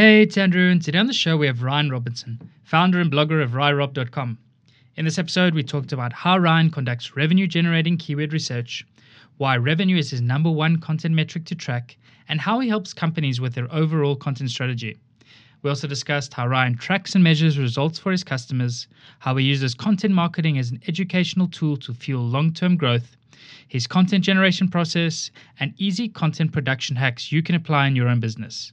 Hey, it's Andrew, and today on the show we have Ryan Robinson, founder and blogger of RyRob.com. In this episode, we talked about how Ryan conducts revenue generating keyword research, why revenue is his number one content metric to track, and how he helps companies with their overall content strategy. We also discussed how Ryan tracks and measures results for his customers, how he uses content marketing as an educational tool to fuel long term growth, his content generation process, and easy content production hacks you can apply in your own business.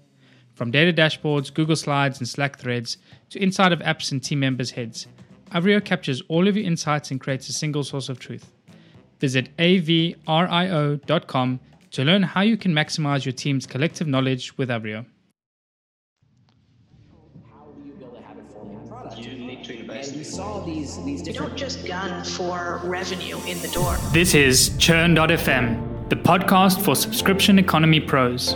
From data dashboards, Google Slides, and Slack threads to inside of apps and team members' heads, Avrio captures all of your insights and creates a single source of truth. Visit avrio.com to learn how you can maximize your team's collective knowledge with Avrio. And we saw these these different. don't just gun for revenue in the door. This is Churn.fm, the podcast for subscription economy pros.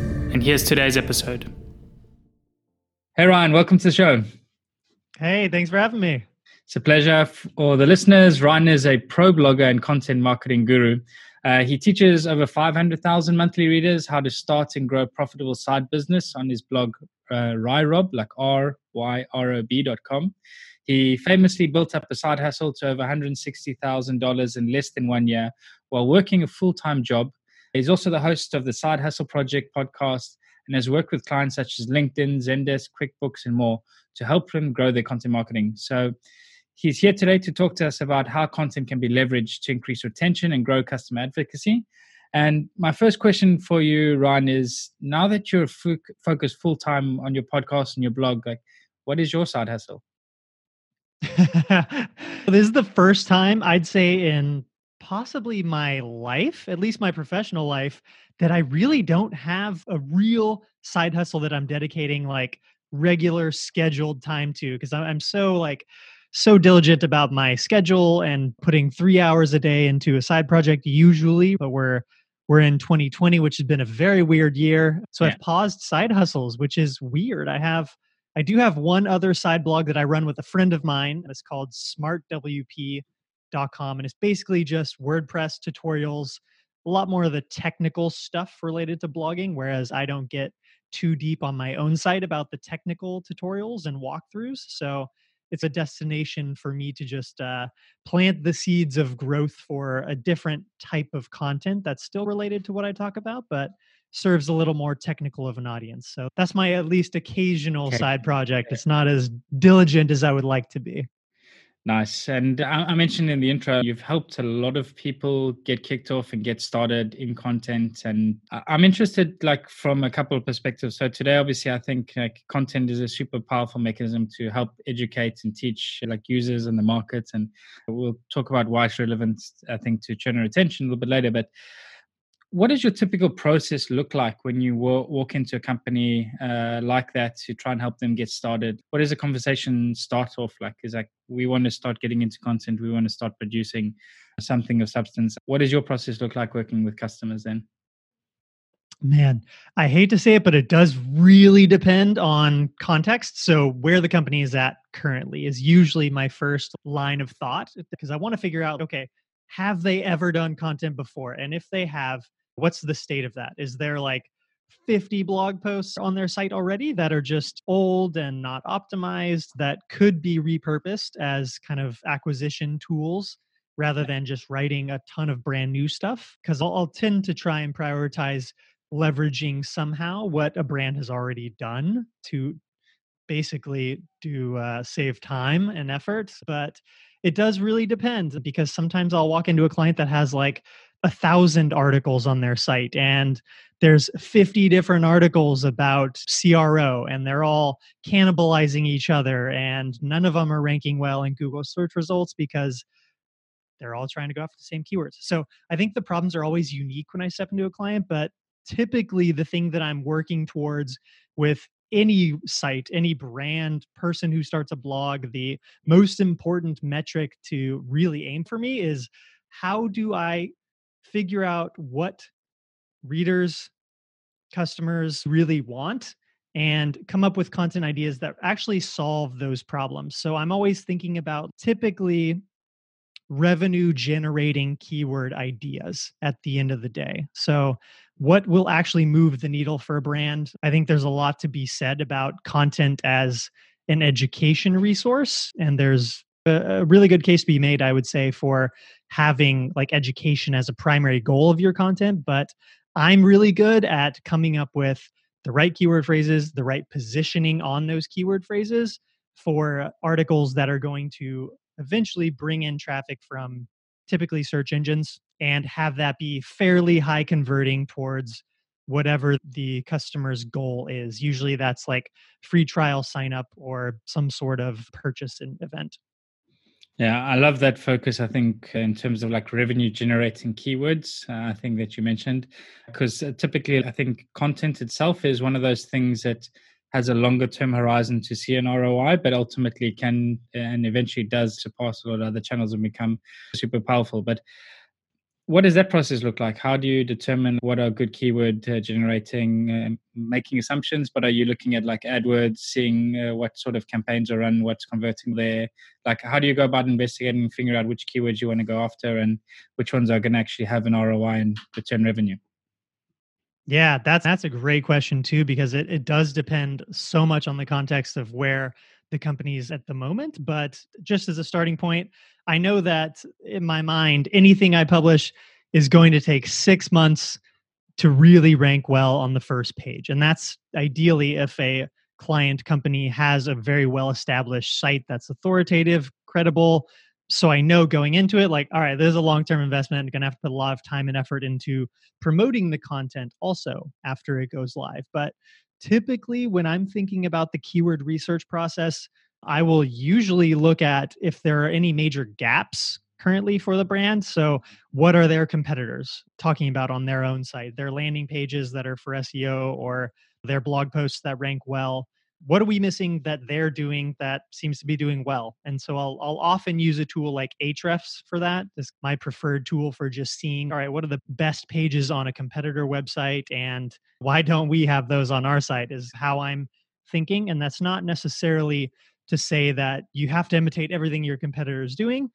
and here's today's episode. Hey, Ryan, welcome to the show. Hey, thanks for having me. It's a pleasure for the listeners. Ryan is a pro blogger and content marketing guru. Uh, he teaches over 500,000 monthly readers how to start and grow a profitable side business on his blog, uh, RyRob, like R Y R O B.com. He famously built up a side hustle to over $160,000 in less than one year while working a full time job. He's also the host of the Side Hustle Project podcast and has worked with clients such as LinkedIn, Zendesk, QuickBooks, and more to help them grow their content marketing. So, He's here today to talk to us about how content can be leveraged to increase retention and grow customer advocacy. And my first question for you, Ryan, is now that you're f- focused full time on your podcast and your blog, like, what is your side hustle? this is the first time I'd say in possibly my life, at least my professional life, that I really don't have a real side hustle that I'm dedicating like regular scheduled time to because I'm so like so diligent about my schedule and putting three hours a day into a side project usually but we're we're in 2020 which has been a very weird year. So yeah. i've paused side hustles which is weird. I have i do have one other side blog that i run with a friend of mine it's called smartwp.com and it's basically just wordpress tutorials a lot more of the technical stuff related to blogging whereas i don't get too deep on my own site about the technical tutorials and walkthroughs so it's a destination for me to just uh, plant the seeds of growth for a different type of content that's still related to what I talk about, but serves a little more technical of an audience. So that's my at least occasional okay. side project. It's not as diligent as I would like to be. Nice. And I mentioned in the intro, you've helped a lot of people get kicked off and get started in content. And I'm interested, like, from a couple of perspectives. So today, obviously, I think like content is a super powerful mechanism to help educate and teach like users and the market. And we'll talk about why it's relevant, I think, to churn retention a little bit later. But what does your typical process look like when you walk into a company uh, like that to try and help them get started what does a conversation start off like is like we want to start getting into content we want to start producing something of substance what does your process look like working with customers then Man, I hate to say it, but it does really depend on context. So, where the company is at currently is usually my first line of thought because I want to figure out okay, have they ever done content before? And if they have, what's the state of that? Is there like 50 blog posts on their site already that are just old and not optimized that could be repurposed as kind of acquisition tools rather than just writing a ton of brand new stuff? Because I'll, I'll tend to try and prioritize leveraging somehow what a brand has already done to basically to uh, save time and effort. But it does really depend because sometimes I'll walk into a client that has like a thousand articles on their site and there's 50 different articles about CRO and they're all cannibalizing each other and none of them are ranking well in Google search results because they're all trying to go after the same keywords. So I think the problems are always unique when I step into a client, but typically the thing that I'm working towards with any site, any brand, person who starts a blog, the most important metric to really aim for me is how do I figure out what readers, customers really want and come up with content ideas that actually solve those problems. So I'm always thinking about typically revenue generating keyword ideas at the end of the day. So, what will actually move the needle for a brand? I think there's a lot to be said about content as an education resource. And there's a, really good case to be made, I would say, for having like education as a primary goal of your content. But I'm really good at coming up with the right keyword phrases, the right positioning on those keyword phrases for articles that are going to eventually bring in traffic from typically search engines and have that be fairly high converting towards whatever the customer's goal is. Usually that's like free trial sign up or some sort of purchase and event. Yeah, I love that focus. I think in terms of like revenue generating keywords, uh, I think that you mentioned, because uh, typically I think content itself is one of those things that has a longer term horizon to see an ROI, but ultimately can and eventually does surpass a lot of other channels and become super powerful. But what does that process look like? How do you determine what are good keyword uh, generating, uh, making assumptions? But are you looking at like AdWords, seeing uh, what sort of campaigns are run, what's converting there? Like, how do you go about investigating and figure out which keywords you want to go after and which ones are going to actually have an ROI and return revenue? Yeah, that's that's a great question too because it, it does depend so much on the context of where the companies at the moment. But just as a starting point, I know that in my mind, anything I publish is going to take six months to really rank well on the first page. And that's ideally if a client company has a very well established site that's authoritative, credible, so I know going into it, like, all right, there's a long term investment. I'm going to have to put a lot of time and effort into promoting the content also after it goes live. But typically, when I'm thinking about the keyword research process, I will usually look at if there are any major gaps currently for the brand. So, what are their competitors talking about on their own site, their landing pages that are for SEO or their blog posts that rank well? What are we missing that they're doing that seems to be doing well? And so i'll, I'll often use a tool like ahrefs for that it's my preferred tool for just seeing all right what are the best pages on a competitor website and why don't we have those on our site? is how i'm thinking and that's not necessarily to say that you have to imitate everything your competitor is doing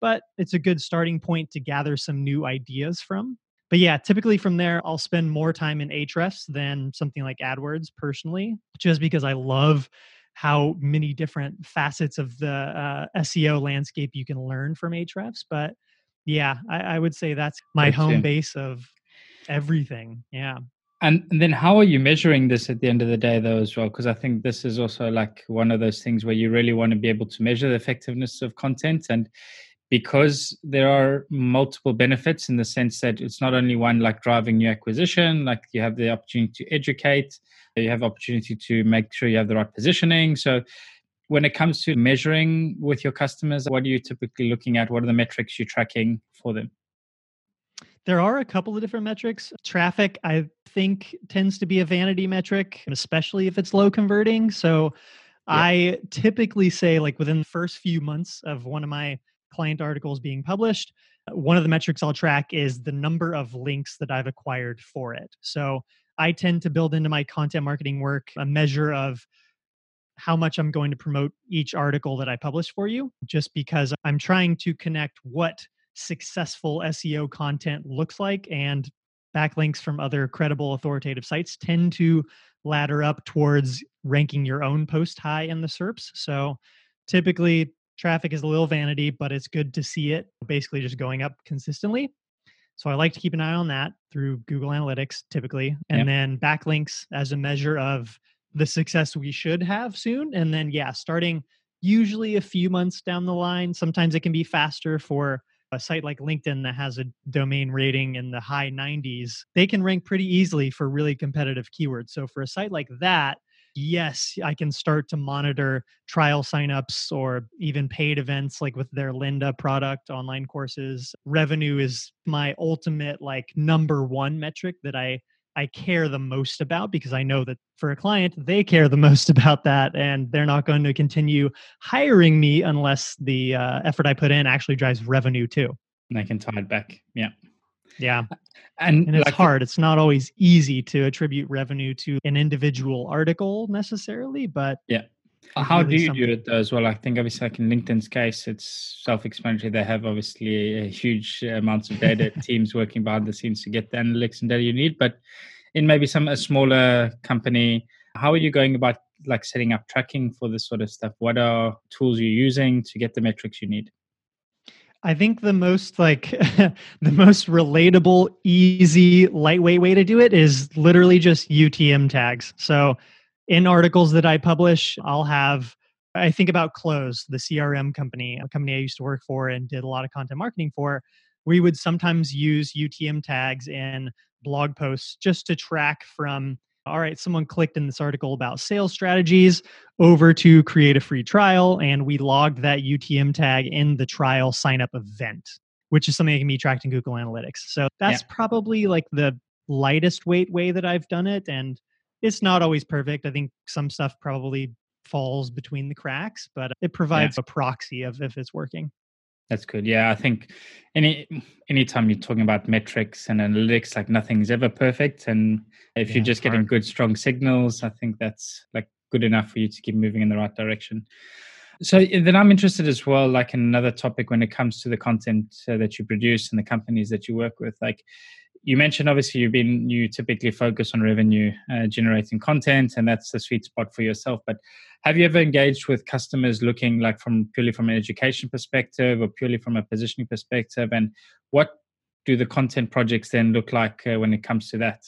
but it's a good starting point to gather some new ideas from but yeah, typically from there, I'll spend more time in Ahrefs than something like AdWords personally, just because I love how many different facets of the uh, SEO landscape you can learn from Ahrefs. But yeah, I, I would say that's my that's home base of everything. Yeah. And, and then how are you measuring this at the end of the day though as well because i think this is also like one of those things where you really want to be able to measure the effectiveness of content and because there are multiple benefits in the sense that it's not only one like driving new acquisition like you have the opportunity to educate you have opportunity to make sure you have the right positioning. So when it comes to measuring with your customers what are you typically looking at? What are the metrics you're tracking for them? There are a couple of different metrics. Traffic i think tends to be a vanity metric especially if it's low converting. So yeah. i typically say like within the first few months of one of my client articles being published. One of the metrics I'll track is the number of links that I've acquired for it. So I tend to build into my content marketing work a measure of how much I'm going to promote each article that I publish for you, just because I'm trying to connect what successful SEO content looks like and backlinks from other credible authoritative sites tend to ladder up towards ranking your own post high in the SERPs. So typically traffic is a little vanity, but it's good to see it basically just going up consistently. So I like to keep an eye on that through Google Analytics typically. And yep. then backlinks as a measure of the success we should have soon. And then, yeah, starting usually a few months down the line. Sometimes it can be faster for a site like LinkedIn that has a domain rating in the high 90s. They can rank pretty easily for really competitive keywords. So for a site like that, yes, I can start to monitor trial signups or even paid events like with their Lynda product, online courses. Revenue is my ultimate like number one metric that I I care the most about because I know that for a client, they care the most about that and they're not going to continue hiring me unless the uh, effort I put in actually drives revenue too. And I can tie it back. Yeah. Yeah. And, and it's like, hard. It's not always easy to attribute revenue to an individual article necessarily, but yeah. How really do you something. do it though, as well? I think obviously like in LinkedIn's case, it's self-explanatory. They have obviously a huge amounts of data, teams working behind the scenes to get the analytics and data you need. But in maybe some a smaller company, how are you going about like setting up tracking for this sort of stuff? What are tools you're using to get the metrics you need? I think the most like the most relatable, easy, lightweight way to do it is literally just UTM tags. So in articles that I publish, I'll have I think about Close, the CRM company, a company I used to work for and did a lot of content marketing for. We would sometimes use UTM tags in blog posts just to track from all right, someone clicked in this article about sales strategies over to create a free trial, and we logged that UTM tag in the trial sign up event, which is something that can be tracked in Google Analytics. So that's yeah. probably like the lightest weight way that I've done it. And it's not always perfect. I think some stuff probably falls between the cracks, but it provides yeah. a proxy of if it's working. That's good. Yeah, I think any anytime you're talking about metrics and analytics, like nothing's ever perfect. And if yeah, you're just getting hard. good, strong signals, I think that's like good enough for you to keep moving in the right direction. So then I'm interested as well, like in another topic when it comes to the content uh, that you produce and the companies that you work with. Like you mentioned obviously you've been you typically focus on revenue uh, generating content and that's the sweet spot for yourself. But have you ever engaged with customers looking like from purely from an education perspective or purely from a positioning perspective? And what do the content projects then look like uh, when it comes to that?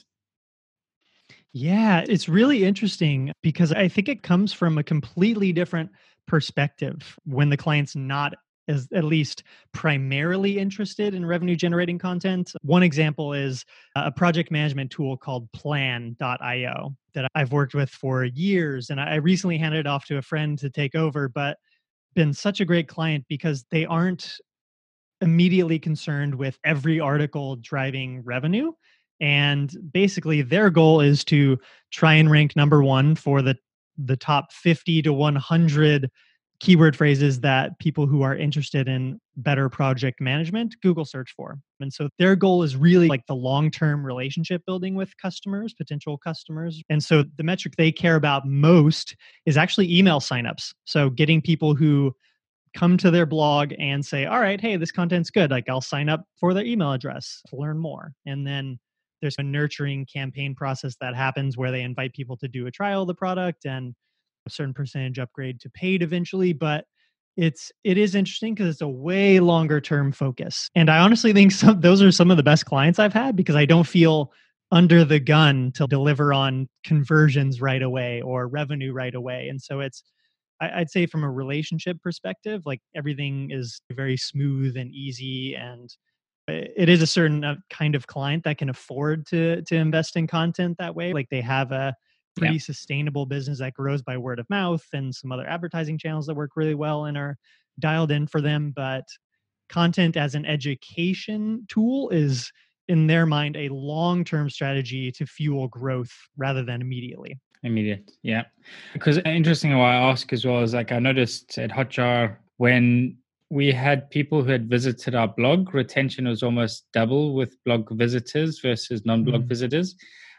Yeah it's really interesting because i think it comes from a completely different perspective when the client's not is at least primarily interested in revenue generating content. One example is a project management tool called plan.io that I've worked with for years. And I recently handed it off to a friend to take over, but been such a great client because they aren't immediately concerned with every article driving revenue. And basically, their goal is to try and rank number one for the the top 50 to 100 keyword phrases that people who are interested in better project management Google search for. And so their goal is really like the long term relationship building with customers, potential customers. And so the metric they care about most is actually email signups. So getting people who come to their blog and say, all right, hey, this content's good. Like I'll sign up for their email address to learn more. And then there's a nurturing campaign process that happens where they invite people to do a trial of the product and a certain percentage upgrade to paid eventually but it's it is interesting because it's a way longer term focus and i honestly think some those are some of the best clients i've had because i don't feel under the gun to deliver on conversions right away or revenue right away and so it's i'd say from a relationship perspective like everything is very smooth and easy and it is a certain uh, kind of client that can afford to to invest in content that way like they have a pretty yeah. sustainable business that grows by word of mouth and some other advertising channels that work really well and are dialed in for them but content as an education tool is in their mind a long-term strategy to fuel growth rather than immediately immediate yeah because interesting why i ask as well is like i noticed at hotjar when we had people who had visited our blog retention was almost double with blog visitors versus non-blog mm-hmm. visitors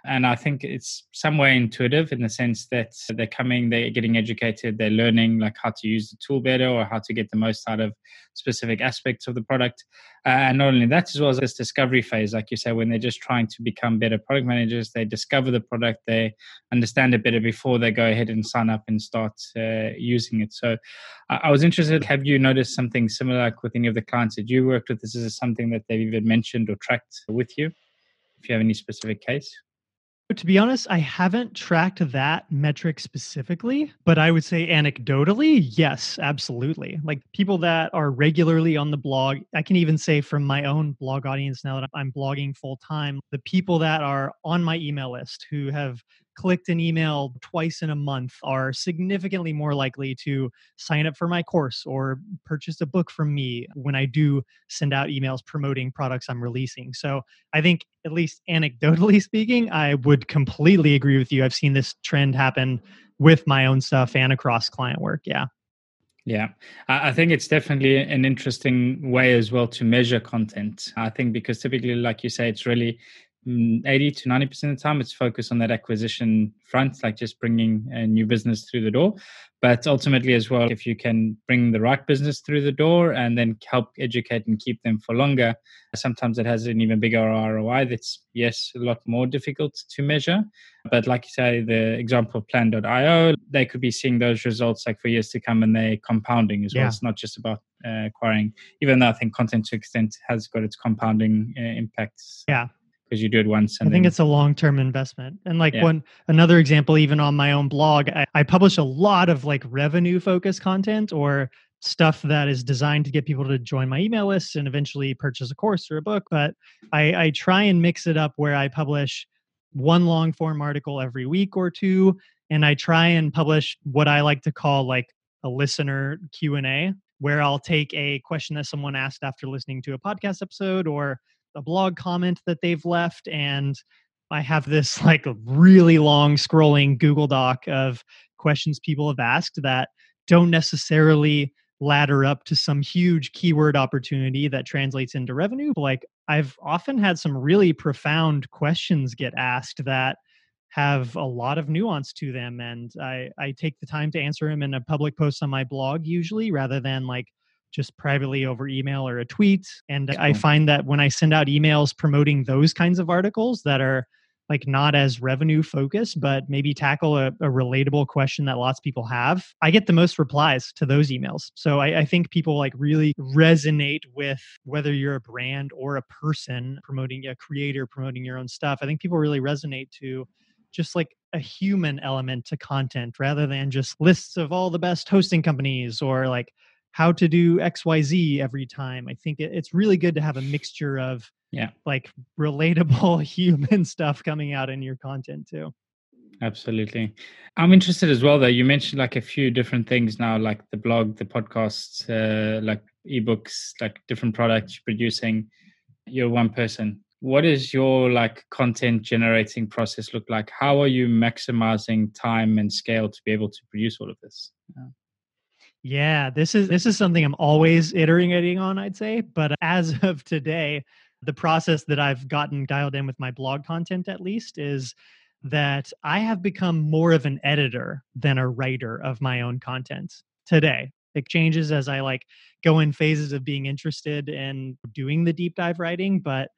and I think it's somewhere intuitive in the sense that they're coming, they're getting educated, they're learning like how to use the tool better or how to get the most out of specific aspects of the product. Uh, and not only that, as well as this discovery phase, like you say, when they're just trying to become better product managers, they discover the product, they understand it better before they go ahead and sign up and start uh, using it. So I, I was interested, have you noticed something similar like with any of the clients that you worked with? Is this is something that they've even mentioned or tracked with you? If you have any specific case? To be honest, I haven't tracked that metric specifically, but I would say anecdotally, yes, absolutely. Like people that are regularly on the blog, I can even say from my own blog audience now that I'm blogging full time, the people that are on my email list who have clicked an email twice in a month are significantly more likely to sign up for my course or purchase a book from me when I do send out emails promoting products I'm releasing. So I think, at least anecdotally speaking, I would completely agree with you. I've seen this trend happen with my own stuff and across client work. Yeah. Yeah, I think it's definitely an interesting way as well to measure content. I think because typically, like you say, it's really 80 to 90% of the time it's focused on that acquisition front like just bringing a new business through the door. But ultimately as well if you can bring the right business through the door and then help educate and keep them for longer sometimes it has an even bigger roi that's yes a lot more difficult to measure. But like you say the example of plan.io they could be seeing those results like for years to come and they're compounding as well. It's not just about uh, acquiring even though i think content to extent has got its compounding uh, impacts. Yeah because you do it once. I think then, it's a long term investment. And like yeah. one another example, even on my own blog, I, I publish a lot of like revenue focused content or stuff that is designed to get people to join my email list and eventually purchase a course or a book. But I, I try and mix it up where I publish one long form article every week or two, and I try and publish what I like to call like a listener Q and A, where I'll take a question that someone asked after listening to a podcast episode or a blog comment that they've left and I have this like really long scrolling Google Doc of questions people have asked that don't necessarily ladder up to some huge keyword opportunity that translates into revenue. But like I've often had some really profound questions get asked that have a lot of nuance to them and I, I take the time to answer them in a public post on my blog usually rather than like just privately over email or a tweet. And I find that when I send out emails promoting those kinds of articles that are like not as revenue focused, but maybe tackle a, a, relatable question that lots of people have, I get the most replies to those emails. So I, I, think people like really resonate with whether you're a brand or a person promoting a creator, promoting your own stuff. I think people really resonate to just like a human element to content rather than just lists of all the best hosting companies or like how to do xyz every time. I think it, it's really good to have a mixture of yeah. like relatable human stuff coming out in your content too. Absolutely. I'm interested as well though. You mentioned like a few different things now like the blog the podcasts uh, like ebooks like different products you're producing. You're one person. What is your like content generating process look like? How are you maximizing time and scale to be able to produce all of this? Yeah. Yeah, this is this is something I'm always iterating on, I'd say. But as of today, the process that I've gotten dialed in with my blog content at least is that I have become more of an editor than a writer of my own content today. It changes as I like go in phases of being interested in doing the deep dive writing, but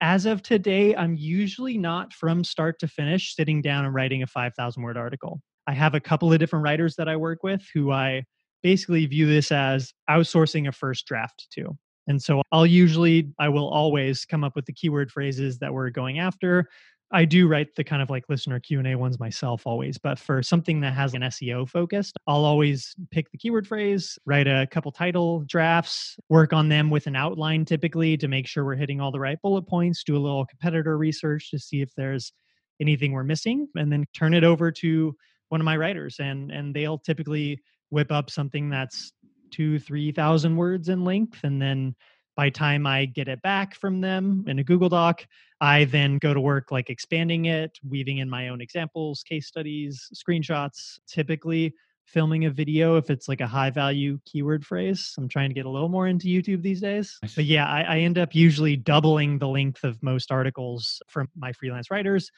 as of today, I'm usually not from start to finish sitting down and writing a 5,000 word article. I have a couple of different writers that I work with who I basically view this as outsourcing a first draft to. And so I'll usually, I will always come up with the keyword phrases that we're going after. I do write the kind of like listener Q&A ones myself always, but for something that has an SEO focused, I'll always pick the keyword phrase, write a couple title drafts, work on them with an outline typically to make sure we're hitting all the right bullet points, do a little competitor research to see if there's anything we're missing and then turn it over to one of my writers and and they'll typically whip up something that's two, three thousand words in length, and then by time I get it back from them in a Google Doc, I then go to work like expanding it, weaving in my own examples, case studies, screenshots, typically filming a video if it's like a high value keyword phrase. I'm trying to get a little more into YouTube these days. But yeah, I, I end up usually doubling the length of most articles from my freelance writers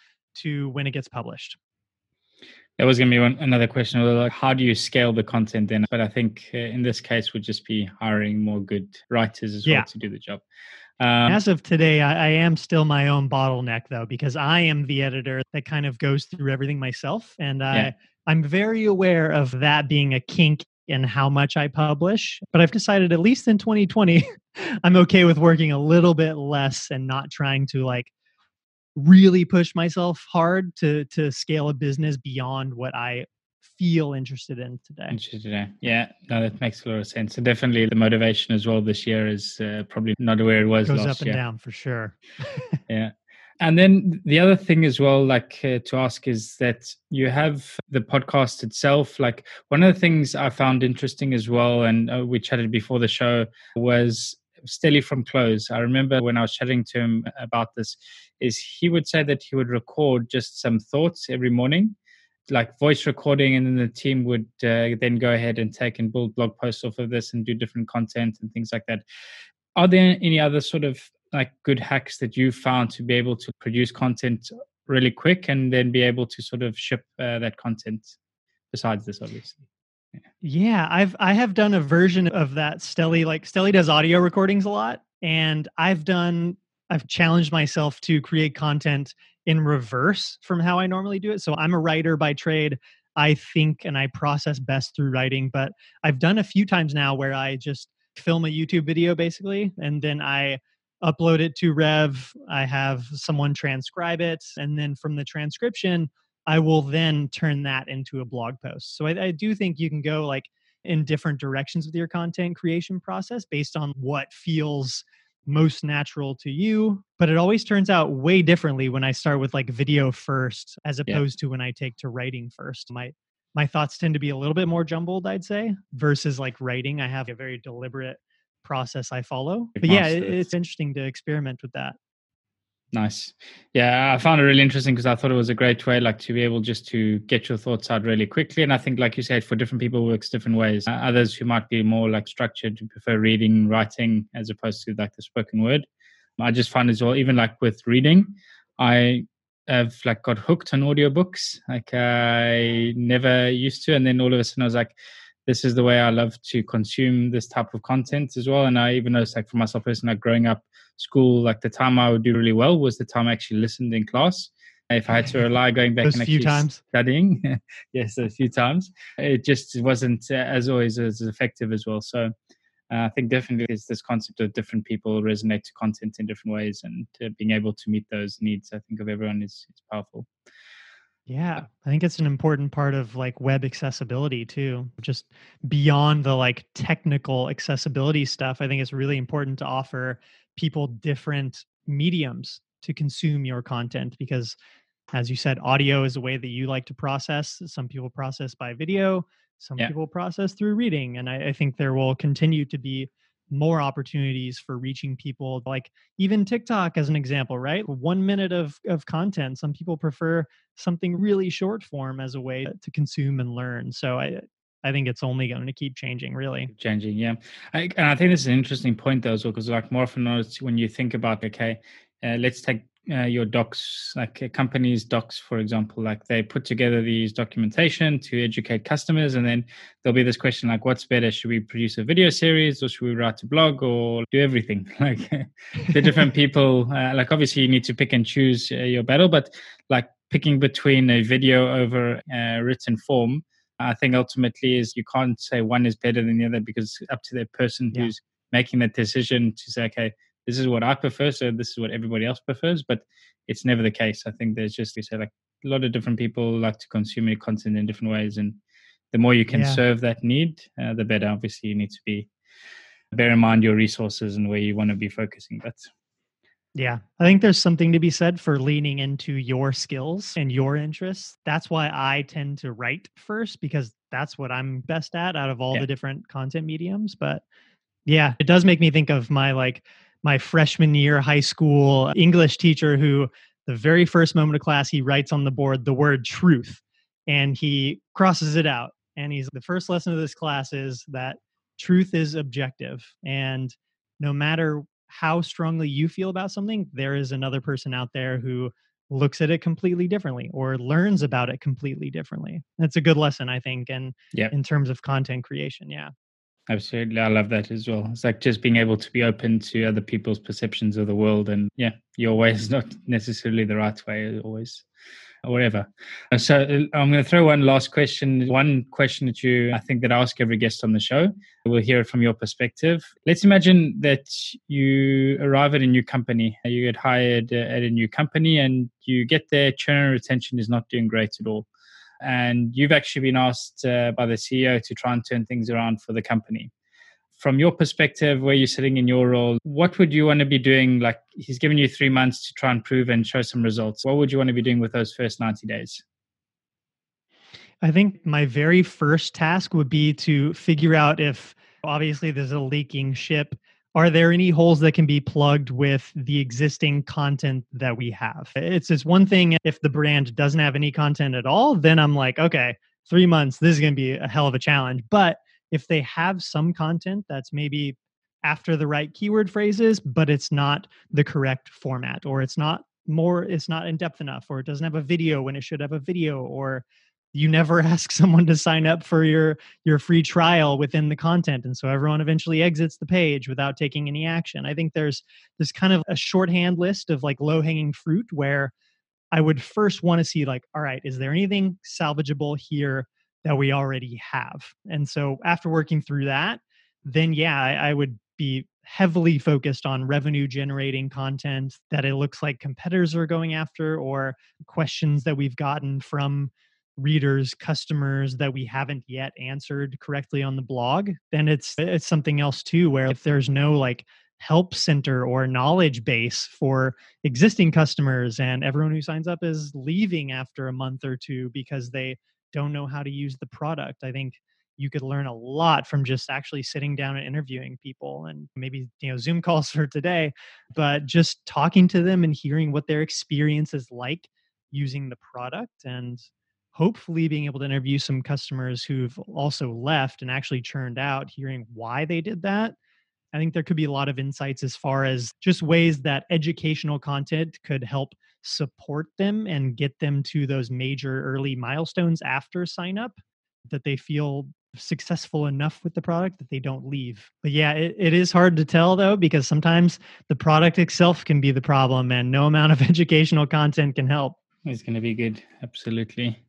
to when it gets published. That was going to be one, another question. Like, how do you scale the content then? But I think uh, in this case, would just be hiring more good writers as yeah. well to do the job. Um, as of today, I, I, am still my own bottleneck though, because I am the editor that kind of goes through everything myself, and I yeah. I'm very aware of that being a kink in how much I publish. But I've decided, at least in 2020, I'm okay with working a little bit less and not trying to like really push myself hard to to scale a business beyond what I feel interested in today. Interested in, yeah. No, that makes a lot of sense. And definitely the motivation as well this year is uh, probably not where it was Goes last up and year. down for sure. yeah. And then the other thing as well, like uh, to ask is that you have the podcast itself. Like one of the things I found interesting as well, and uh, we chatted before the show, was Steli from Close. I remember when I was chatting to him about this, is he would say that he would record just some thoughts every morning, like voice recording, and then the team would uh, then go ahead and take and build blog posts off of this and do different content and things like that. Are there any other sort of like good hacks that you found to be able to produce content really quick and then be able to sort of ship uh, that content besides this obviously yeah. yeah i've i have done a version of that Steli like Steli does audio recordings a lot and i've done i've challenged myself to create content in reverse from how i normally do it so i'm a writer by trade i think and i process best through writing but i've done a few times now where i just film a youtube video basically and then i upload it to Rev. I have someone transcribe it. And then from the transcription, I will then turn that into a blog post. So I, I, do think you can go like in different directions with your content creation process based on what feels most natural to you. But it always turns out way differently when I start with like video first as opposed yeah. to when I take to writing first. My my thoughts tend to be a little bit more jumbled, I'd say, versus like writing. I have a very deliberate process I follow. But yeah, it, it's interesting to experiment with that. Nice. Yeah, I found it really interesting because I thought it was a great way, like to be able just to get your thoughts out really quickly. And I think, like you said, for different people, works different ways. Uh, others who might be more like structured, who prefer reading, writing, as opposed to like the spoken word. I just find as well, even like with reading, I have like got hooked on audiobooks. Like I never used to, and then all of a sudden I was like, this is the way I love to consume this type of content as well. And I even noticed, like for myself personally, like growing up, school, like the time I would do really well was the time I actually listened in class. If I had to rely going back Those and actually times. studying, yes, a few times, it just wasn't uh, as always as effective as well. So uh, I think definitely there's this concept of different people resonate to content in different ways, and uh, being able to meet those needs, I think, of everyone is, is powerful. Yeah, I think it's an important part of like web accessibility too. Just beyond the like technical accessibility stuff, I think it's really important to offer people different mediums to consume your content because as you said audio is a way that you like to process some people process by video some yeah. people process through reading and I, I, think there will continue to be more opportunities for reaching people like even tiktok as an example right one minute of, of content some people prefer something really short form as a way to consume and learn so i I think it's only going to keep changing, really. Changing, yeah. I, and I think this is an interesting point, though, as well, because like more often when you think about, okay, uh, let's take uh, your docs, like a company's docs, for example, like they put together these documentation to educate customers, and then there'll be this question like, what's better? Should we produce a video series, or should we write a blog, or do everything? Like the different people, uh, like obviously you need to pick and choose uh, your battle, but like picking between a video over a written form, I think ultimately is you can't say one is better than the other because it's up to the person yeah. who's making that decision to say, okay, this is what I prefer, so this is what everybody else prefers. But it's never the case. I think there's just you say like a lot of different people like to consume your content in different ways, and the more you can yeah. serve that need, uh, the better. Obviously, you need to be bear in mind your resources and where you want to be focusing. But yeah, I think there's something to be said for leaning into your skills and your interests. That's why I tend to write first because that's what I'm best at out of all yeah. the different content mediums. But yeah, it does make me think of my like my freshman year high school English teacher who the very first moment of class he writes on the board the word truth and he crosses it out and he's the first lesson of this class is that truth is objective and no matter how strongly you feel about something, there is another person out there who looks at it completely differently or learns about it completely differently. That's a good lesson, I think, and yeah. in terms of content creation. Yeah. Absolutely. I love that as well. It's like just being able to be open to other people's perceptions of the world. And yeah, your way is not necessarily the right way always. or whatever. Uh, so uh, I'm going to throw one last question. One question that you, I think, that I ask every guest on the show. We'll hear it from your perspective. Let's imagine that you arrive at a new company. You get hired uh, at a new company, and you get there. Churn retention is not doing great at all, and you've actually been asked uh, by the CEO to try and turn things around for the company from your perspective, where you're sitting in your role, what would you want to be doing? Like he's given you three months to try and prove and show some results. What would you want to be doing with those first 90 days? I think my very first task would be to figure out if obviously there's a leaking ship. Are there any holes that can be plugged with the existing content that we have? It's just one thing if the brand doesn't have any content at all, then I'm like, okay, three months, this is going to be a hell of a challenge. But if they have some content that's maybe after the right keyword phrases, but it's not the correct format, or it's not more, it's not in depth enough, or it doesn't have a video when it should have a video, or you never ask someone to sign up for your your free trial within the content and so everyone eventually exits the page without taking any action i think there's this kind of a shorthand list of like low hanging fruit where i would first want to see like all right is there anything salvageable here that we already have. And so after working through that, then yeah, I, I would be heavily focused on revenue generating content that it looks like competitors are going after or questions that we've gotten from readers customers that we haven't yet answered correctly on the blog then it's it's something else too where if there's no like help center or knowledge base for existing customers and everyone who signs up is leaving after a month or two because they don't know how to use the product. I think you could learn a lot from just actually sitting down and interviewing people and maybe you know zoom calls for today but just talking to them and hearing what their experience is like using the product and hopefully being able to interview some customers who've also left and actually churned out hearing why they did that i think there could be a lot of insights as far as just ways that educational content could help support them and get them to those major early milestones after sign up that they feel successful enough with the product that they don't leave. But yeah, it, it is hard to tell though, because sometimes the product itself can be the problem and no amount of educational content can help. It's going to be good. Absolutely.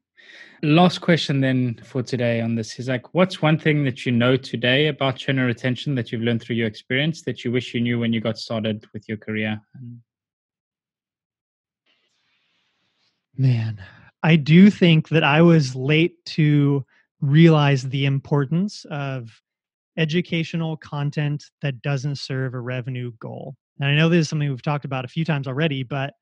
Last question then for today on this is like, what's one thing that you know today about and retention that you've learned through your experience that you wish you knew when you got started with your career? Man, I do think that I was late to realize the importance of educational content that doesn't serve a revenue goal. And I know this is something we've talked about a few times already, but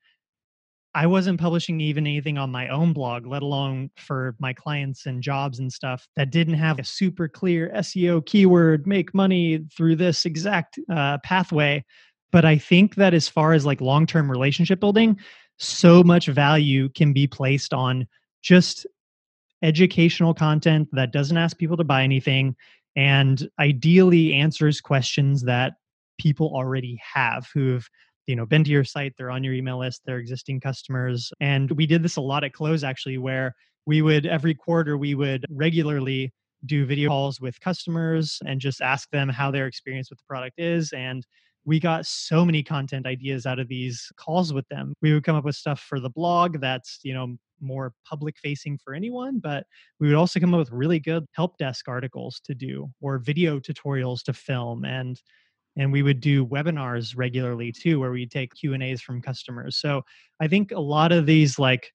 I wasn't publishing even anything on my own blog, let alone for my clients and jobs and stuff that didn't have a super clear SEO keyword, make money through this exact uh, pathway. But I think that as far as like long term relationship building, so much value can be placed on just educational content that doesn't ask people to buy anything and ideally answers questions that people already have who've you know been to your site they're on your email list they're existing customers and we did this a lot at close actually where we would every quarter we would regularly do video calls with customers and just ask them how their experience with the product is and we got so many content ideas out of these calls with them. We would come up with stuff for the blog that's, you know, more public facing for anyone, but we would also come up with really good help desk articles to do or video tutorials to film and and we would do webinars regularly too where we take Q&As from customers. So I think a lot of these like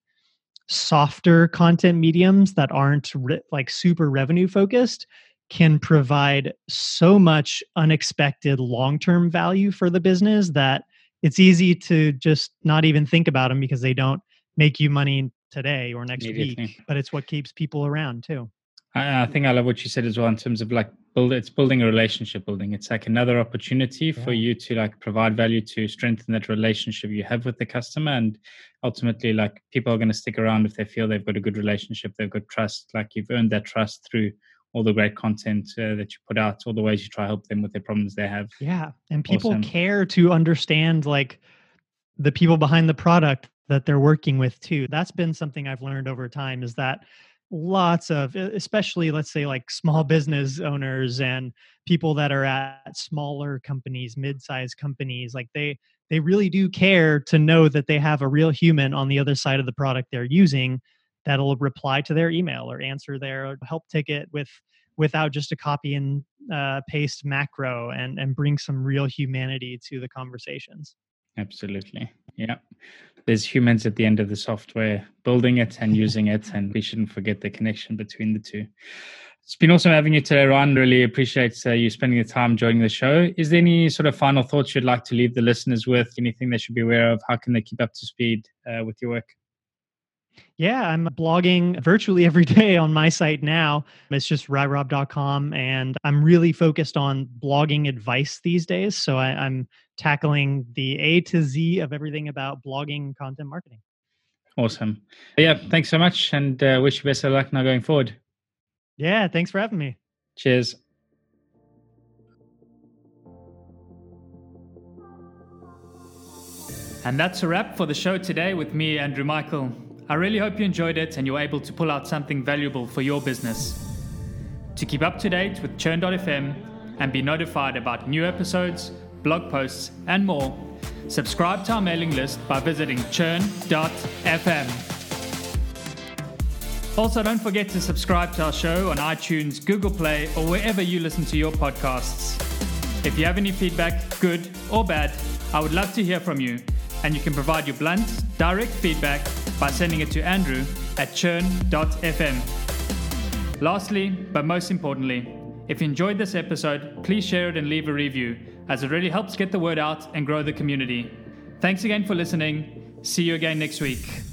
softer content mediums that aren't re- like super revenue focused can provide so much unexpected long term value for the business that it's easy to just not even think about them because they don't make you money today or next week, but it's what keeps people around too. I, I, think I love what you said as well in terms of like build it's building a relationship building. It's like another opportunity yeah. for you to like provide value to strengthen that relationship you have with the customer and ultimately like people are going to stick around if they feel they've got a good relationship, they've got trust, like you've earned that trust through all the great content uh, that you put out, all the ways you try to help them with the problems they have. Yeah, and people awesome. care to understand like the people behind the product that they're working with too. That's been something I've learned over time is that lots of especially let's say like small business owners and people that are at smaller companies mid-sized companies like they they really do care to know that they have a real human on the other side of the product they're using that'll reply to their email or answer their help ticket with without just a copy and uh, paste macro and and bring some real humanity to the conversations. Absolutely. Yeah there's humans at the end of the software building it and using it and we shouldn't forget the connection between the two it's been awesome having you today ron really appreciate uh, you spending the time joining the show is there any sort of final thoughts you'd like to leave the listeners with anything they should be aware of how can they keep up to speed uh, with your work yeah, I'm blogging virtually every day on my site now. It's just ryrob.com. And I'm really focused on blogging advice these days. So I, am tackling the A to Z of everything about blogging content marketing. Awesome. Yeah, thanks so much. And uh, wish you best of luck now going forward. Yeah, thanks for having me. Cheers. And that's a wrap for the show today with me, Andrew Michael. I really hope you enjoyed it and you're able to pull out something valuable for your business. To keep up to date with Churn.fm and be notified about new episodes, blog posts, and more, subscribe to our mailing list by visiting churn.fm. Also, don't forget to subscribe to our show on iTunes, Google Play, or wherever you listen to your podcasts. If you have any feedback, good or bad, I would love to hear from you, and you can provide your blunt, direct feedback by sending it to Andrew at churn.fm. Lastly, but most importantly, if you enjoyed this episode, please share it and leave a review, as it really helps get the word out and grow the community. Thanks again for listening. See you again next week.